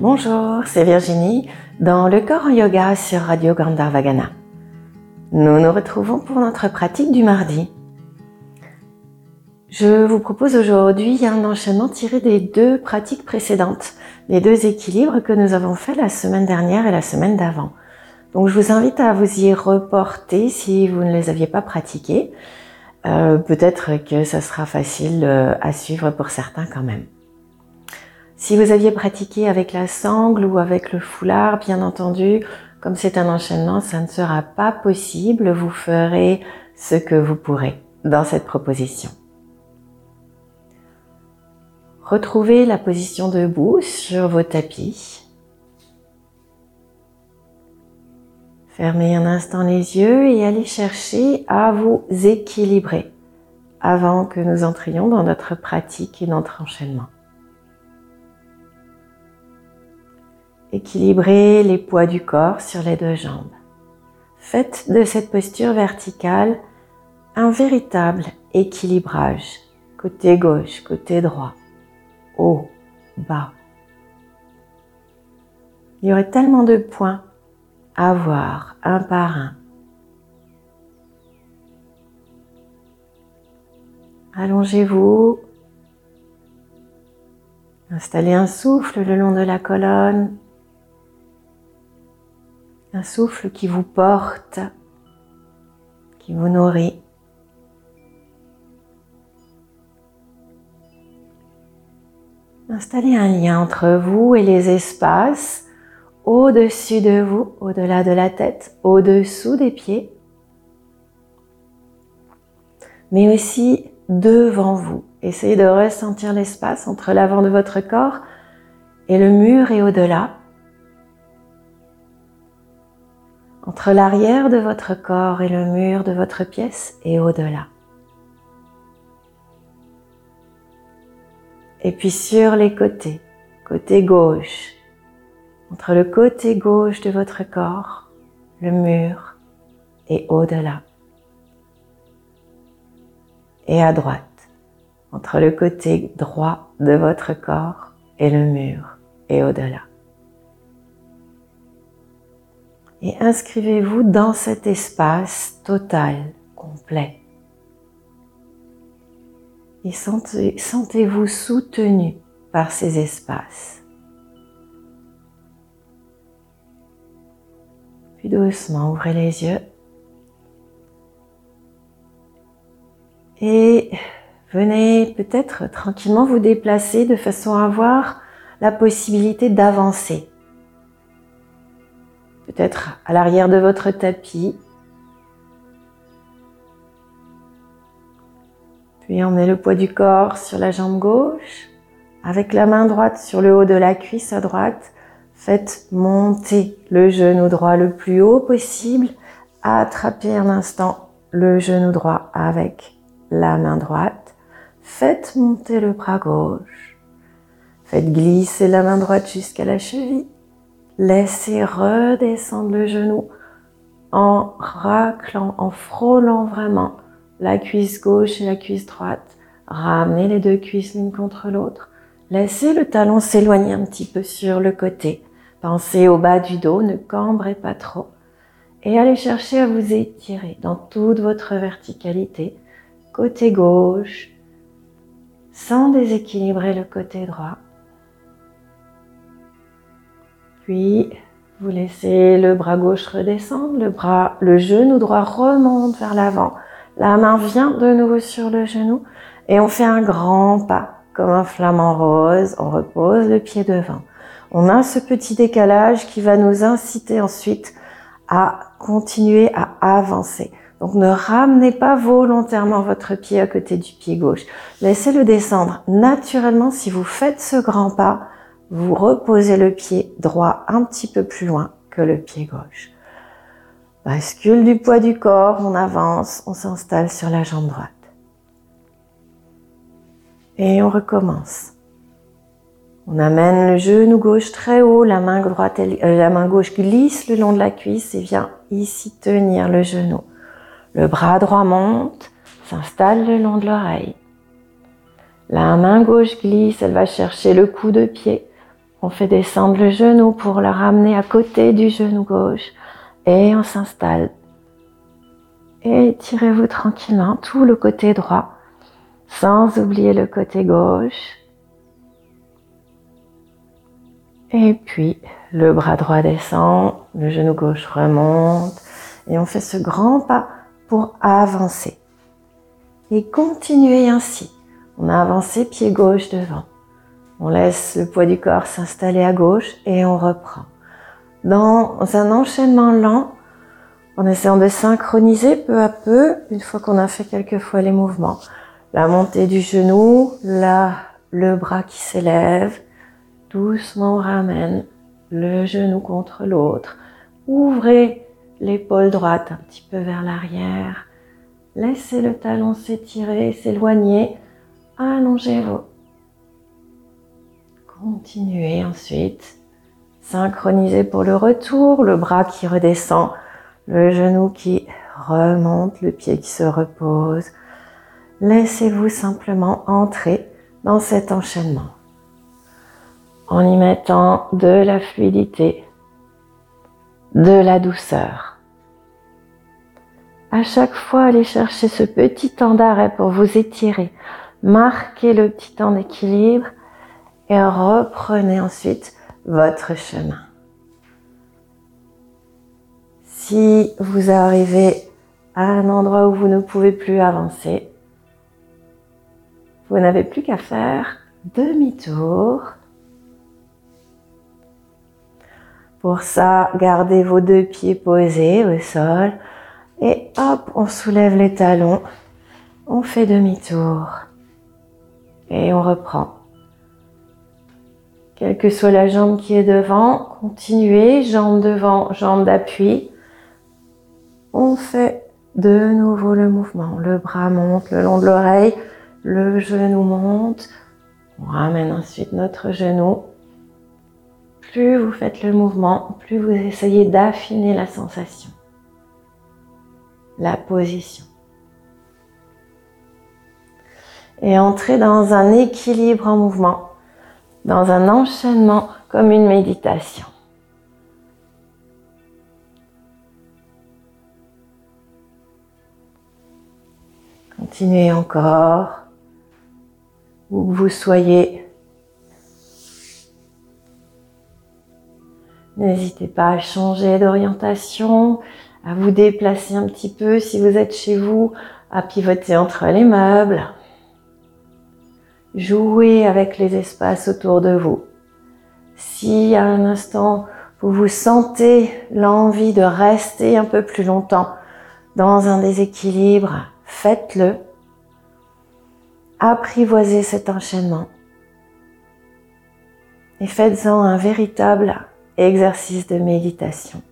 Bonjour, c'est Virginie dans le corps en yoga sur Radio Gandharvagana. Nous nous retrouvons pour notre pratique du mardi. Je vous propose aujourd'hui un enchaînement tiré des deux pratiques précédentes, les deux équilibres que nous avons fait la semaine dernière et la semaine d'avant. Donc je vous invite à vous y reporter si vous ne les aviez pas pratiqués. Euh, Peut-être que ça sera facile euh, à suivre pour certains quand même. Si vous aviez pratiqué avec la sangle ou avec le foulard, bien entendu, comme c'est un enchaînement, ça ne sera pas possible. Vous ferez ce que vous pourrez dans cette proposition. Retrouvez la position debout sur vos tapis. Fermez un instant les yeux et allez chercher à vous équilibrer avant que nous entrions dans notre pratique et notre enchaînement. Équilibrez les poids du corps sur les deux jambes. Faites de cette posture verticale un véritable équilibrage, côté gauche, côté droit haut, bas. Il y aurait tellement de points à voir un par un. Allongez-vous. Installez un souffle le long de la colonne. Un souffle qui vous porte, qui vous nourrit. Installez un lien entre vous et les espaces au-dessus de vous, au-delà de la tête, au-dessous des pieds, mais aussi devant vous. Essayez de ressentir l'espace entre l'avant de votre corps et le mur et au-delà, entre l'arrière de votre corps et le mur de votre pièce et au-delà. Et puis sur les côtés, côté gauche, entre le côté gauche de votre corps, le mur et au-delà. Et à droite, entre le côté droit de votre corps et le mur et au-delà. Et inscrivez-vous dans cet espace total, complet et sentez-vous soutenu par ces espaces. Puis doucement, ouvrez les yeux et venez peut-être tranquillement vous déplacer de façon à avoir la possibilité d'avancer. Peut-être à l'arrière de votre tapis Puis emmenez le poids du corps sur la jambe gauche. Avec la main droite sur le haut de la cuisse droite, faites monter le genou droit le plus haut possible. Attrapez un instant le genou droit avec la main droite. Faites monter le bras gauche. Faites glisser la main droite jusqu'à la cheville. Laissez redescendre le genou en raclant, en frôlant vraiment la cuisse gauche et la cuisse droite. Ramenez les deux cuisses l'une contre l'autre. Laissez le talon s'éloigner un petit peu sur le côté. Pensez au bas du dos, ne cambrez pas trop. Et allez chercher à vous étirer dans toute votre verticalité, côté gauche, sans déséquilibrer le côté droit. Puis, vous laissez le bras gauche redescendre, le bras, le genou droit remonte vers l'avant. La main vient de nouveau sur le genou et on fait un grand pas comme un flamant rose. On repose le pied devant. On a ce petit décalage qui va nous inciter ensuite à continuer à avancer. Donc ne ramenez pas volontairement votre pied à côté du pied gauche. Laissez-le descendre naturellement. Si vous faites ce grand pas, vous reposez le pied droit un petit peu plus loin que le pied gauche. Bascule du poids du corps, on avance, on s'installe sur la jambe droite. Et on recommence. On amène le genou gauche très haut, la main, droite, euh, la main gauche glisse le long de la cuisse et vient ici tenir le genou. Le bras droit monte, s'installe le long de l'oreille. La main gauche glisse, elle va chercher le coup de pied On fait descendre le genou pour le ramener à côté du genou gauche et on s'installe. Et tirez-vous tranquillement tout le côté droit sans oublier le côté gauche. Et puis le bras droit descend, le genou gauche remonte et on fait ce grand pas pour avancer. Et continuez ainsi. On a avancé pied gauche devant. On laisse le poids du corps s'installer à gauche et on reprend. Dans un enchaînement lent, en essayant de synchroniser peu à peu, une fois qu'on a fait quelques fois les mouvements, la montée du genou, là, le bras qui s'élève, doucement on ramène le genou contre l'autre. Ouvrez l'épaule droite un petit peu vers l'arrière. Laissez le talon s'étirer, s'éloigner. Allongez-vous. Continuez ensuite. Synchronisez pour le retour, le bras qui redescend, le genou qui remonte, le pied qui se repose. Laissez-vous simplement entrer dans cet enchaînement en y mettant de la fluidité, de la douceur. À chaque fois, allez chercher ce petit temps d'arrêt pour vous étirer, marquez le petit temps d'équilibre et reprenez ensuite votre chemin. Si vous arrivez à un endroit où vous ne pouvez plus avancer, vous n'avez plus qu'à faire demi-tour Pour ça, gardez vos deux pieds posés au sol et hop, on soulève les talons, on fait demi-tour et on reprend. Quelle que soit la jambe qui est devant, continuez, jambe devant, jambe d'appui. On fait de nouveau le mouvement. Le bras monte le long de l'oreille, le genou monte. On ramène ensuite notre genou plus vous faites le mouvement, plus vous essayez d'affiner la sensation, la position. Et entrez dans un équilibre en mouvement, dans un enchaînement comme une méditation. Continuez encore, où que vous soyez N'hésitez pas à changer d'orientation, à vous déplacer un petit peu si vous êtes chez vous, à pivoter entre les meubles. Jouez avec les espaces autour de vous. Si à un instant vous vous sentez l'envie de rester un peu plus longtemps dans un déséquilibre, faites-le. Apprivoisez cet enchaînement et faites-en un véritable exercice de méditation.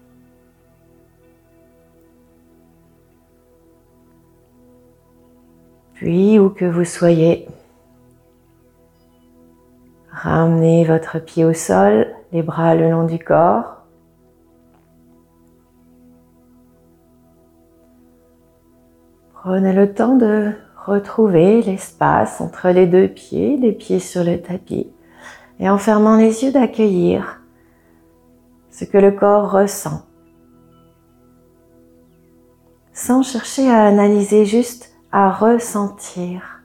Puis, où que vous soyez, ramenez votre pied au sol, les bras le long du corps. Prenez le temps de retrouver l'espace entre les deux pieds, les pieds sur le tapis, et en fermant les yeux d'accueillir ce que le corps ressent. Sans chercher à analyser, juste à ressentir.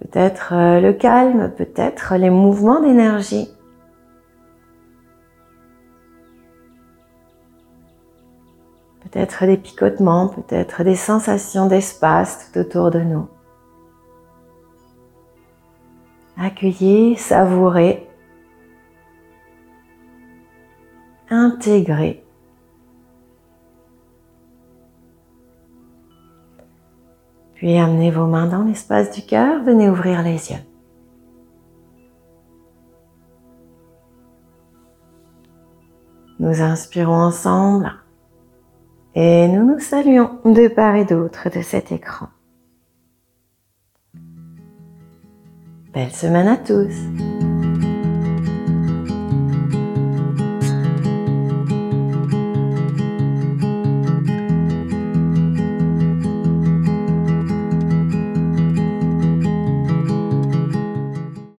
Peut-être euh, le calme, peut-être les mouvements d'énergie. Peut-être des picotements, peut-être des sensations d'espace tout autour de nous. Accueillez, savourez intégrer. Puis amenez vos mains dans l'espace du cœur, venez ouvrir les yeux. Nous inspirons ensemble et nous nous saluons de part et d'autre de cet écran. Belle semaine à tous